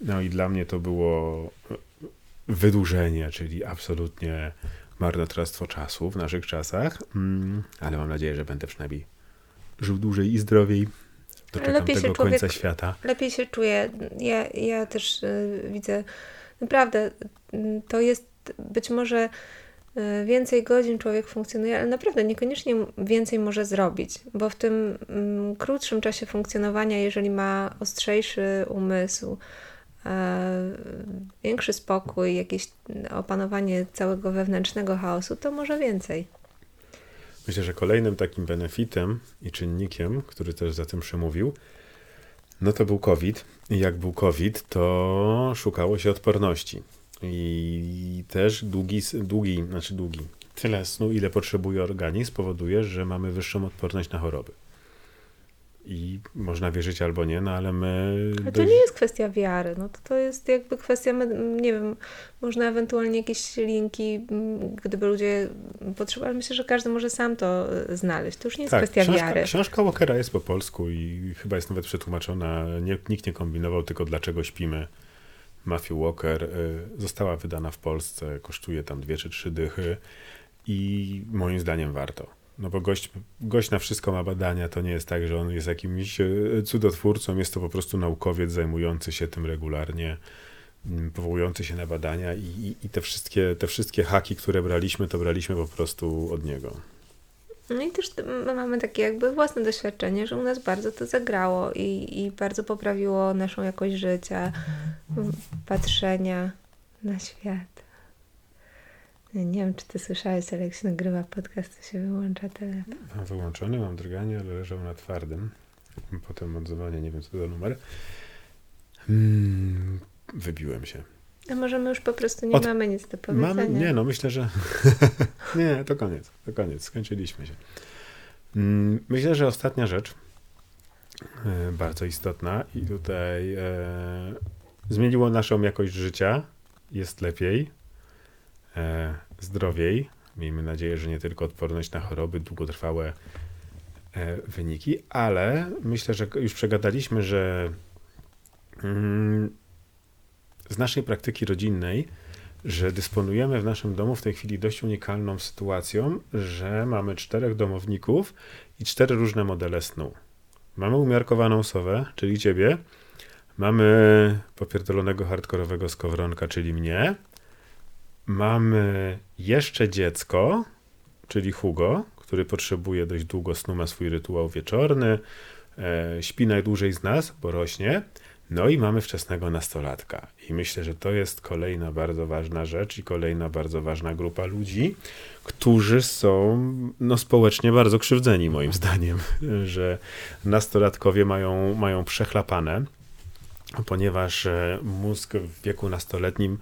No i dla mnie to było wydłużenie, czyli absolutnie marnotrawstwo czasu w naszych czasach, mm, ale mam nadzieję, że będę przynajmniej żył dłużej i zdrowiej. Doczekam lepiej tego człowiek, końca świata. Lepiej się czuję. Ja, ja też y, widzę Naprawdę, mm, to jest być może e, więcej godzin człowiek funkcjonuje, ale naprawdę niekoniecznie więcej może zrobić, bo w tym mm, krótszym czasie funkcjonowania, jeżeli ma ostrzejszy umysł, e, większy spokój, jakieś opanowanie całego wewnętrznego chaosu, to może więcej. Myślę, że kolejnym takim benefitem i czynnikiem, który też za tym przemówił, no to był COVID. Jak był COVID, to szukało się odporności. I też długi, długi, znaczy długi, tyle snu, ile potrzebuje organizm, powoduje, że mamy wyższą odporność na choroby. I można wierzyć albo nie, no ale my. Ale to nie jest kwestia wiary, no to, to jest jakby kwestia, nie wiem, można ewentualnie jakieś linki, gdyby ludzie potrzebowali, myślę, że każdy może sam to e, znaleźć. To już nie jest tak, kwestia książka, wiary. Książka Walkera jest po polsku i chyba jest nawet przetłumaczona. Nie, nikt nie kombinował, tylko dlaczego śpimy. Matthew Walker y, została wydana w Polsce, kosztuje tam dwie czy trzy dychy i moim zdaniem warto. No bo gość, gość na wszystko ma badania, to nie jest tak, że on jest jakimś e, cudotwórcą, jest to po prostu naukowiec zajmujący się tym regularnie, mm, powołujący się na badania i, i, i te, wszystkie, te wszystkie haki, które braliśmy, to braliśmy po prostu od niego. No i też my mamy takie jakby własne doświadczenie, że u nas bardzo to zagrało i, i bardzo poprawiło naszą jakość życia, patrzenia na świat. Nie wiem, czy ty słyszałeś, ale jak się nagrywa podcast, to się wyłącza telefon. Mam wyłączony, mam drganie, ale leżał na twardym. Potem odzwanie, nie wiem co to za numer. Hmm, wybiłem się. A może my już po prostu nie Od... mamy nic do powiedzenia? Mamy? Nie, no myślę, że... (laughs) nie, to koniec, to koniec, skończyliśmy się. Mm, myślę, że ostatnia rzecz, e, bardzo istotna i tutaj e, zmieniło naszą jakość życia, jest lepiej, e, zdrowiej. Miejmy nadzieję, że nie tylko odporność na choroby, długotrwałe e, wyniki, ale myślę, że już przegadaliśmy, że mm, z naszej praktyki rodzinnej, że dysponujemy w naszym domu w tej chwili dość unikalną sytuacją, że mamy czterech domowników i cztery różne modele snu. Mamy umiarkowaną sowę, czyli ciebie, mamy popierdolonego hardkorowego skowronka, czyli mnie, mamy jeszcze dziecko, czyli Hugo, który potrzebuje dość długo snu, ma swój rytuał wieczorny, e, śpi najdłużej z nas, bo rośnie, no i mamy wczesnego nastolatka. I myślę, że to jest kolejna bardzo ważna rzecz i kolejna bardzo ważna grupa ludzi, którzy są no, społecznie bardzo krzywdzeni, moim zdaniem, (laughs) że nastolatkowie mają, mają przechlapane, ponieważ e, mózg w wieku nastoletnim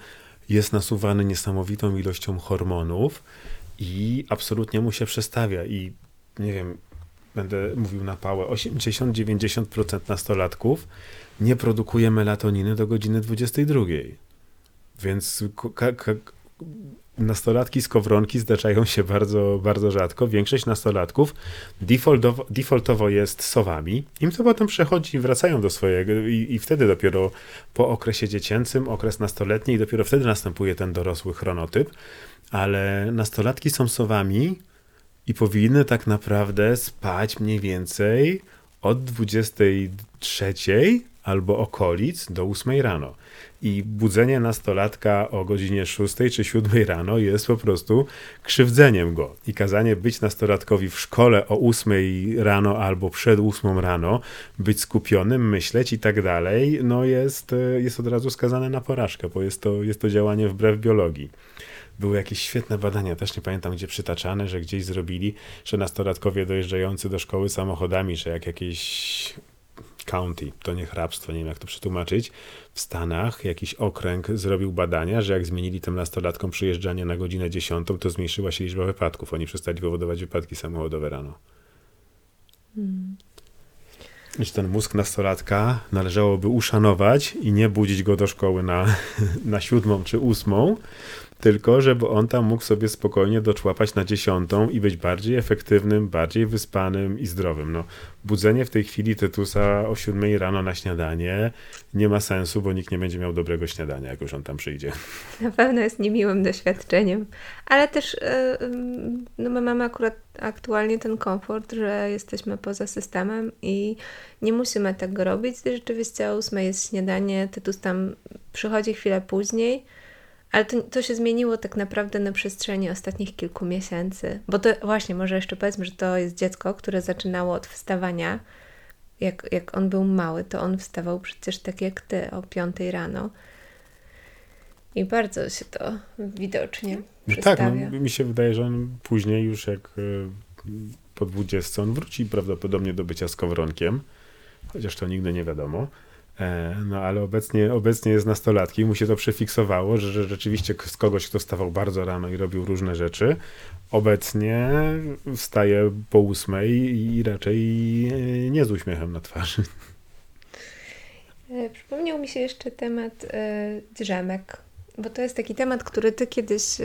jest nasuwany niesamowitą ilością hormonów i absolutnie mu się przestawia. I nie wiem, będę mówił na pałę, 80-90% nastolatków nie produkuje melatoniny do godziny 22. Więc nastolatki z kowronki zdarzają się bardzo, bardzo rzadko. Większość nastolatków defaultowo, defaultowo jest sowami. Im to potem przechodzi, wracają do swojego i, i wtedy dopiero po okresie dziecięcym, okres nastoletni i dopiero wtedy następuje ten dorosły chronotyp. Ale nastolatki są sowami i powinny tak naprawdę spać mniej więcej od 23 albo okolic do 8 rano. I budzenie nastolatka o godzinie 6 czy 7 rano jest po prostu krzywdzeniem go. I kazanie być nastolatkowi w szkole o 8 rano albo przed 8 rano, być skupionym, myśleć i tak dalej, no jest, jest od razu skazane na porażkę, bo jest to, jest to działanie wbrew biologii były jakieś świetne badania, też nie pamiętam gdzie przytaczane, że gdzieś zrobili, że nastolatkowie dojeżdżający do szkoły samochodami, że jak jakieś county, to nie hrabstwo, nie wiem jak to przetłumaczyć, w Stanach jakiś okręg zrobił badania, że jak zmienili tym nastolatkom przyjeżdżanie na godzinę 10, to zmniejszyła się liczba wypadków. Oni przestali powodować wypadki samochodowe rano. Hmm. Więc ten mózg nastolatka należałoby uszanować i nie budzić go do szkoły na, (laughs) na siódmą czy ósmą, tylko żeby on tam mógł sobie spokojnie doczłapać na dziesiątą i być bardziej efektywnym, bardziej wyspanym i zdrowym. No, budzenie w tej chwili Tytusa o siódmej rano na śniadanie nie ma sensu, bo nikt nie będzie miał dobrego śniadania, jak już on tam przyjdzie. (laughs) Na pewno jest niemiłym doświadczeniem, ale też yy, no my mamy akurat aktualnie ten komfort, że jesteśmy poza systemem i nie musimy tego robić. Rzeczywiście o ósmej jest śniadanie, Tytus tam przychodzi chwilę później, ale to, to się zmieniło tak naprawdę na przestrzeni ostatnich kilku miesięcy. Bo to właśnie, może jeszcze powiedzmy, że to jest dziecko, które zaczynało od wstawania. Jak, jak on był mały, to on wstawał przecież tak jak ty o piątej rano. I bardzo się to widocznie no Tak, no, mi się wydaje, że on później już jak e, po 20 on wróci prawdopodobnie do bycia skowronkiem, chociaż to nigdy nie wiadomo. E, no ale obecnie, obecnie jest nastolatki, mu się to przefiksowało, że, że rzeczywiście z kogoś, kto stawał bardzo rano i robił różne rzeczy, obecnie wstaje po ósmej i raczej e, nie z uśmiechem na twarzy. E, przypomniał mi się jeszcze temat drzemek bo to jest taki temat, który ty kiedyś y,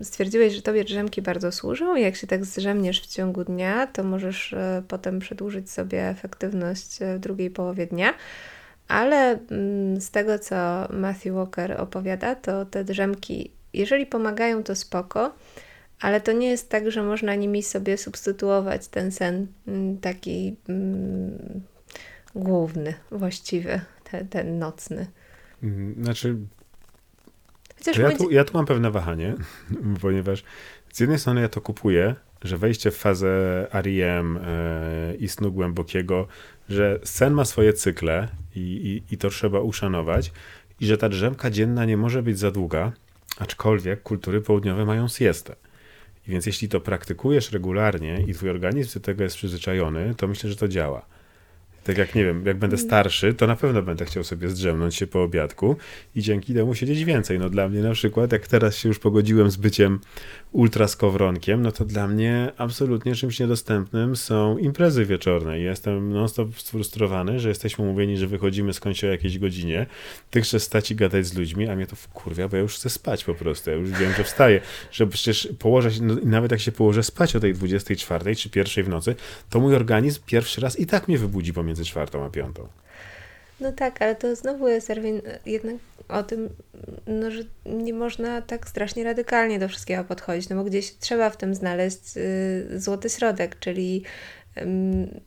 y, stwierdziłeś, że tobie drzemki bardzo służą jak się tak zrzemniesz w ciągu dnia, to możesz y, potem przedłużyć sobie efektywność w drugiej połowie dnia. Ale mm, z tego, co Matthew Walker opowiada, to te drzemki, jeżeli pomagają, to spoko, ale to nie jest tak, że można nimi sobie substytuować ten sen mm, taki mm, główny, właściwy, ten, ten nocny. Znaczy, ja, tu, ja tu mam pewne wahanie, (laughs) ponieważ z jednej strony ja to kupuję, że wejście w fazę REM e, i snu głębokiego, że sen ma swoje cykle i, i, i to trzeba uszanować i że ta drzemka dzienna nie może być za długa, aczkolwiek kultury południowe mają siestę. Więc jeśli to praktykujesz regularnie i twój organizm do tego jest przyzwyczajony, to myślę, że to działa. Tak jak nie wiem, jak będę Mm. starszy, to na pewno będę chciał sobie zdrzemnąć się po obiadku i dzięki temu siedzieć więcej. No dla mnie na przykład, jak teraz się już pogodziłem z byciem ultraskowronkiem, no to dla mnie absolutnie czymś niedostępnym są imprezy wieczorne. Jestem non-stop sfrustrowany, że jesteśmy umówieni, że wychodzimy skądś o jakiejś godzinie. Ty chcesz stać i gadać z ludźmi, a mnie to wkurwia, bo ja już chcę spać po prostu. Ja już wiem, że wstaję, że przecież położę się, no, nawet jak się położę spać o tej 24 czy pierwszej w nocy, to mój organizm pierwszy raz i tak mnie wybudzi pomiędzy czwartą a piątą. No tak, ale to znowu jest Erwin, jednak o tym, no, że nie można tak strasznie radykalnie do wszystkiego podchodzić, no bo gdzieś trzeba w tym znaleźć y, złoty środek, czyli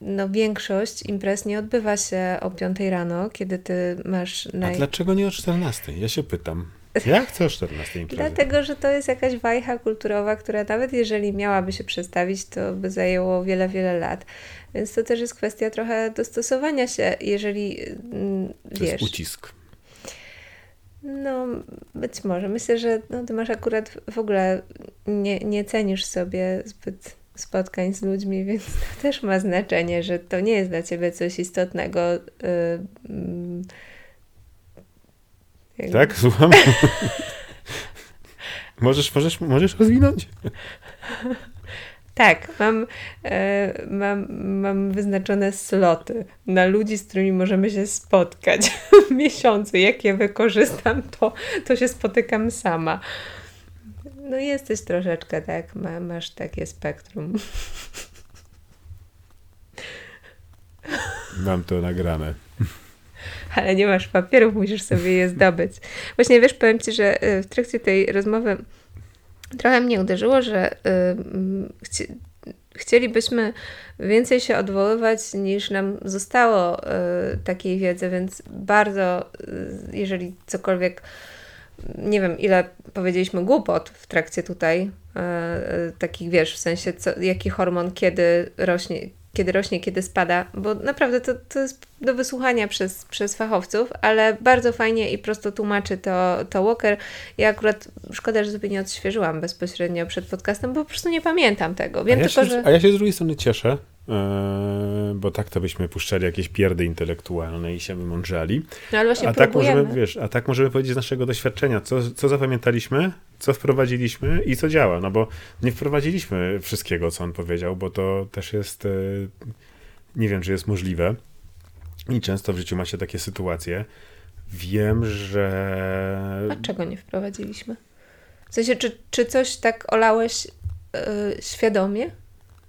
no, większość imprez nie odbywa się o 5 rano, kiedy ty masz A naj... dlaczego nie o 14? Ja się pytam. Ja chcę o 14 imprezy. Dlatego, że to jest jakaś wajcha kulturowa, która nawet jeżeli miałaby się przestawić, to by zajęło wiele, wiele lat. Więc to też jest kwestia trochę dostosowania się, jeżeli mm, To jest wiesz. ucisk. No, być może. Myślę, że no, ty masz akurat w ogóle nie, nie cenisz sobie zbyt spotkań z ludźmi, (laughs) więc to też ma znaczenie, że to nie jest dla ciebie coś istotnego. y, mm, jakby- Tak? (laughs) Słucham? możesz, możesz, możesz rozwinąć? (laughs) Tak, mam, e, mam, mam wyznaczone sloty na ludzi, z którymi możemy się spotkać (laughs) w miesiącu. Jak je wykorzystam, to, to się spotykam sama. No jesteś troszeczkę tak, ma, masz takie spektrum. Mam to nagrane. Ale nie masz papierów, musisz sobie je zdobyć. Właśnie wiesz, powiem Ci, że y, w trakcie tej rozmowy trochę mnie uderzyło, że y, mm, chci chcielibyśmy więcej się odwoływać niż nam zostało y, takiej wiedzy, więc bardzo, y, jeżeli cokolwiek, nie wiem ile powiedzieliśmy głupot w trakcie tutaj, takich wiesz, w sensie co, jaki hormon kiedy rośnie, kiedy rośnie, kiedy spada, bo naprawdę to, to jest do wysłuchania przez, przez fachowców, ale bardzo fajnie i prosto tłumaczy to, to Walker. Ja akurat szkoda, że sobie nie odświeżyłam bezpośrednio przed podcastem, bo po prostu nie pamiętam tego. Wiem a, ja tylko, się, że... a ja się z drugiej strony cieszę, bo tak to byśmy puszczali jakieś pierdy intelektualne i się wymądrzali. No ale właśnie A tak, próbujemy. możemy, wiesz, a tak możemy powiedzieć z naszego doświadczenia, co, co zapamiętaliśmy, co wprowadziliśmy i co działa. No bo nie wprowadziliśmy wszystkiego, co on powiedział, bo to też jest, yy, nie wiem, czy jest możliwe. I często w życiu ma się takie sytuacje. Wiem, że. A czego nie wprowadziliśmy? W sensie, czy, czy coś tak olałeś yy, świadomie?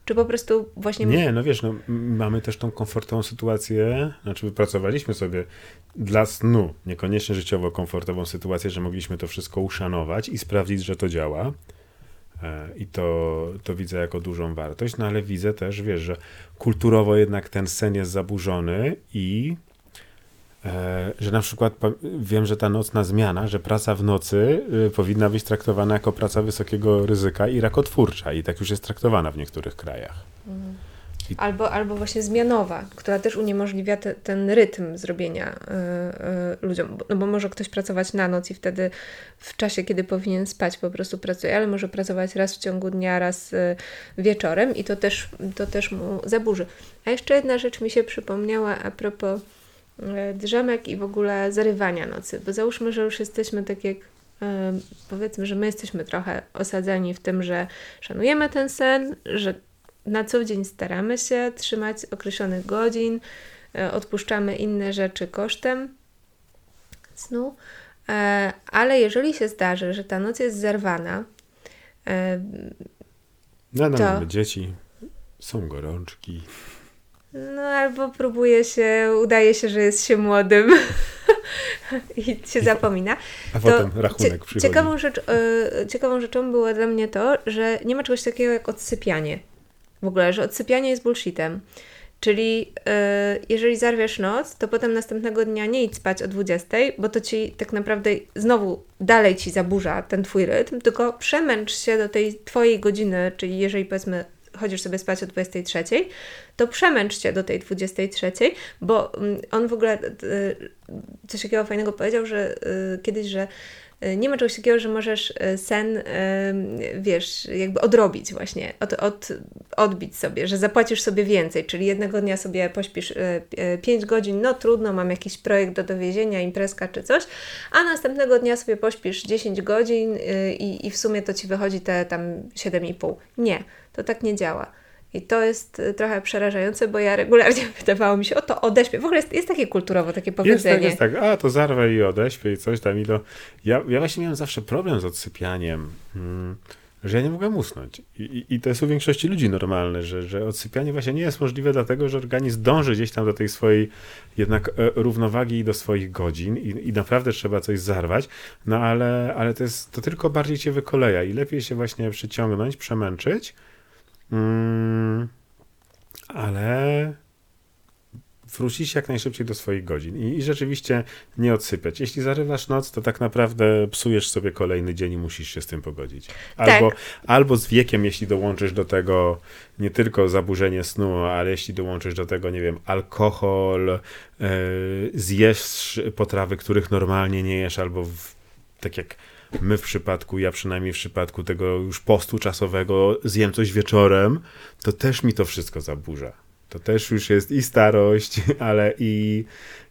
Czy po prostu właśnie... Nie, no wiesz, no, mamy też tą komfortową sytuację, znaczy wypracowaliśmy sobie dla snu, niekoniecznie życiowo komfortową sytuację, że mogliśmy to wszystko uszanować i sprawdzić, że to działa. E, I to, to widzę jako dużą wartość, no ale widzę też, wiesz, że kulturowo jednak ten sen jest zaburzony i że na przykład wiem, że ta nocna zmiana, że praca w nocy y, powinna być traktowana jako praca wysokiego ryzyka i rakotwórcza i tak już jest traktowana w niektórych krajach. Albo, albo właśnie zmianowa, która też uniemożliwia te, ten rytm zrobienia y, y, ludziom. No bo może ktoś pracować na noc i wtedy w czasie, kiedy powinien spać, po prostu pracuje, ale może pracować raz w ciągu dnia, raz y, wieczorem i to też, to też mu zaburzy. A jeszcze jedna rzecz mi się przypomniała a propos drzemek i w ogóle zarywania nocy. Bo załóżmy, że już jesteśmy tak jak y, powiedzmy, że my jesteśmy trochę osadzeni w tym, że szanujemy ten sen, że na co dzień staramy się trzymać określonych godzin, e, odpuszczamy inne rzeczy kosztem snu, e, ale jeżeli się zdarzy, że ta noc jest zerwana, e, Nadal To- mamy dzieci, są gorączki. No albo próbuje się, udaje się, że jest się młodym (laughs) i się zapomina. A To potem rachunek przychodzi. Ciekawą, rzecz, e, ciekawą rzeczą było dla mnie to, że nie ma czegoś takiego jak odsypianie. W ogóle, że odsypianie jest bullshitem. Czyli e, jeżeli zarwiesz noc, to potem następnego dnia nie idź spać o 20, bo to ci tak naprawdę znowu dalej ci zaburza ten twój rytm, tylko przemęcz się do tej twojej godziny, czyli jeżeli powiedzmy chodzisz sobie spać o 23, to przemęcz się do tej 23, bo mm, on w ogóle y, coś takiego fajnego powiedział, że y, kiedyś, że y, nie ma czegoś takiego, że możesz y, sen, wiesz, jakby odrobić właśnie, od, od, odbić sobie, że zapłacisz sobie więcej, czyli jednego dnia sobie pośpisz 5 godzin, no trudno, mam jakiś projekt do dowiezienia, imprezka czy coś, a następnego dnia sobie pośpisz 10 godzin i, i w sumie to Ci wychodzi te tam 7,5. Nie, to tak nie działa. I to jest y, trochę przerażające, bo ja regularnie (laughs) wydawało mi się, o to odeśpię. W ogóle jest, jest takie kulturowo, takie powiedzenie. Jest tak, jest tak, a to zarwę i odeśpię i coś tam i to... Ja, ja właśnie miałem zawsze problem z odsypianiem, hmm, że ja nie mogłem usnąć. I, i, I, to jest u większości ludzi normalne, że, że odsypianie właśnie nie jest możliwe dlatego, że organizm dąży gdzieś tam do tej swojej jednak e, równowagi i do swoich godzin i, i naprawdę trzeba coś zarwać, no ale, ale to, jest, to tylko bardziej cię wykoleja i lepiej się właśnie przyciągnąć, przemęczyć, Mm, ale wrócić jak najszybciej do swoich godzin I, i, rzeczywiście nie odsypiać. Jeśli zarywasz noc, to tak naprawdę psujesz sobie kolejny dzień i musisz się z tym pogodzić. Albo, tak. albo z wiekiem, jeśli dołączysz do tego nie tylko zaburzenie snu, ale jeśli dołączysz do tego, nie wiem, alkohol, yy, zjesz potrawy, których normalnie nie jesz, albo w, tak jak my w przypadku, ja przynajmniej w przypadku tego już postu czasowego zjem coś wieczorem, to też mi to wszystko zaburza. To też już jest i starość, (laughs) ale i,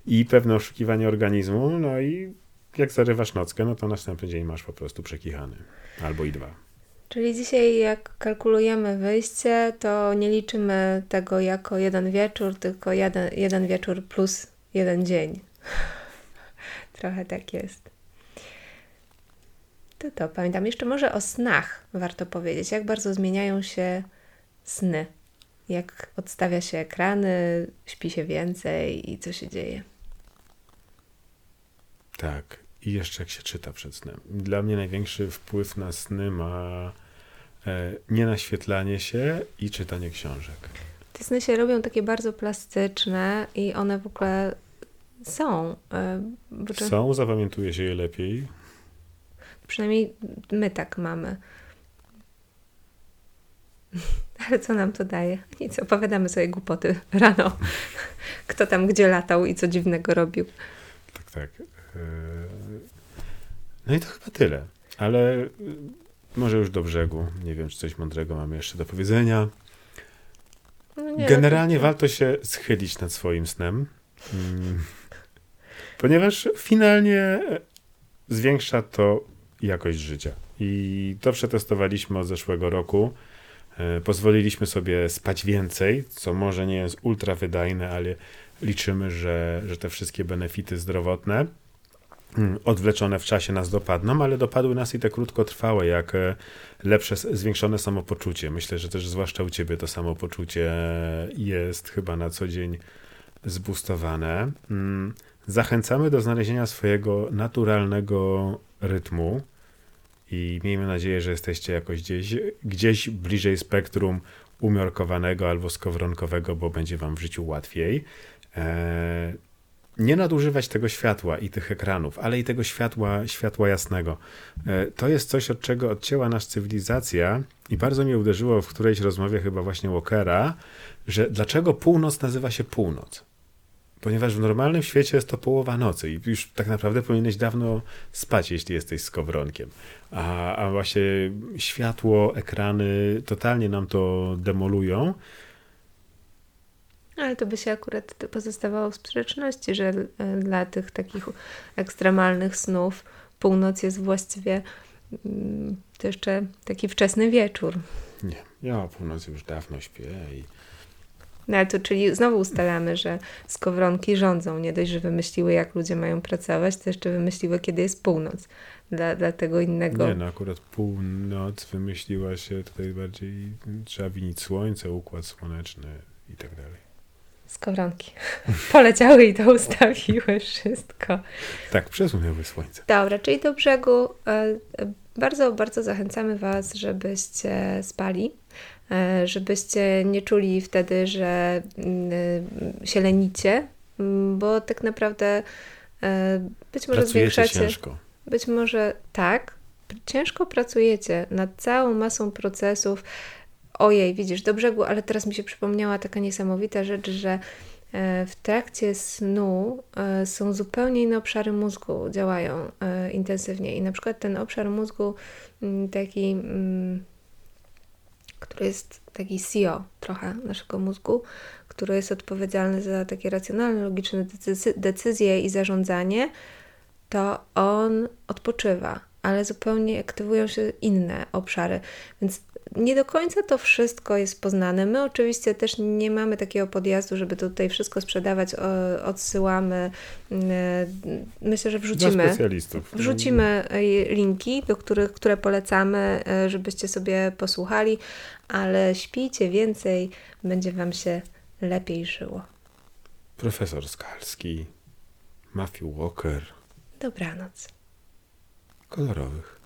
i pewne oszukiwanie organizmu, no i jak zarywasz nockę, no to następny dzień masz po prostu przekichany. Albo i dwa. Czyli dzisiaj jak kalkulujemy wyjście, to nie liczymy tego jako jeden wieczór, tylko jeden, jeden wieczór plus jeden dzień. (laughs) Trochę tak jest. To to, pamiętam jeszcze może o snach warto powiedzieć, jak bardzo zmieniają się sny, jak odstawia się ekrany, śpi się więcej i co się dzieje. Tak, i jeszcze jak się czyta przed snem. Dla mnie największy wpływ na sny ma e, nienaświetlanie się i czytanie książek. Te sny się robią takie bardzo plastyczne i one w ogóle są. E, są, zapamiętuje się je lepiej. Przynajmniej my tak mamy. (laughs) Ale co nam to daje? Nic, opowiadamy sobie głupoty rano. (laughs) Kto tam gdzie latał i co dziwnego robił. Tak, tak. E, no i to chyba tyle. Ale e, może już do brzegu. Nie wiem, czy coś mądrego mamy jeszcze do powiedzenia. No nie, Generalnie to... warto się schylić nad swoim snem. Mm. Ponieważ finalnie zwiększa to jakość życia. I to przetestowaliśmy od zeszłego roku. E, pozwoliliśmy sobie spać więcej, co może nie jest ultra wydajne, ale liczymy, że, że te wszystkie benefity zdrowotne mm, odwleczone w czasie nas dopadną, ale dopadły nas i te krótkotrwałe, jak e, lepsze, zwiększone samopoczucie. Myślę, że też zwłaszcza u ciebie to samopoczucie jest chyba na co dzień zbustowane. Mm, zachęcamy do znalezienia swojego naturalnego rytmu, i miejmy nadzieję, że jesteście jakoś gdzieś, gdzieś bliżej spektrum umiarkowanego albo skowronkowego, bo będzie wam w życiu łatwiej. E, nie nadużywać tego światła i tych ekranów, ale i tego światła, światła jasnego. E, to jest coś, od czego odcięła nas cywilizacja i bardzo mnie uderzyło w którejś rozmowie chyba właśnie Walkera, że dlaczego północ nazywa się północ? Ponieważ w normalnym świecie jest to połowa nocy i już tak naprawdę powinieneś dawno spać, jeśli jesteś skowronkiem. A, a właśnie światło, ekrany totalnie nam to demolują. Ale to by się akurat pozostawało w sprzeczności, że e, dla tych takich ekstremalnych snów północ jest właściwie mm, to jeszcze taki wczesny wieczór. Nie, ja o północy już dawno śpię i no ale to czyli znowu ustalamy, że skowronki rządzą. Nie dość, że wymyśliły, jak ludzie mają pracować, to jeszcze wymyśliły, kiedy jest północ. Dla, dla tego innego. Nie, no akurat północ wymyśliła się tutaj bardziej, trzeba winić słońce, układ słoneczny i tak dalej. Skowronki. (laughs) Poleciały i to ustawiły wszystko. Tak, przesunęły słońce. Dobra, czyli do brzegu e, e, bardzo, bardzo zachęcamy Was, żebyście spali żebyście nie czuli wtedy, że mm, e, się lenicie, mm, bo tak naprawdę e, być może Pracujecie zwiększacie. ciężko. Być może tak, ciężko pracujecie nad całą masą procesów. Ojej, widzisz, do brzegu, ale teraz mi się przypomniała taka niesamowita rzecz, że e, w trakcie snu e, są zupełnie inne obszary mózgu, działają e, intensywnie. I na przykład ten obszar mózgu, mm, taki, który jest taki CEO trochę naszego mózgu, który jest odpowiedzialny za takie racjonalne, logiczne decyzje i zarządzanie, to on odpoczywa, ale zupełnie aktywują się inne obszary. Więc nie do końca to wszystko jest poznane. My oczywiście też nie mamy takiego podjazdu, żeby tutaj wszystko sprzedawać, odsyłamy. Myślę, że wrzucimy, specjalistów. wrzucimy e, linki, do których, które polecamy, e, żebyście sobie posłuchali, ale śpijcie więcej, będzie Wam się lepiej żyło. Profesor Skalski, Matthew Walker. Dobranoc. Kolorowych.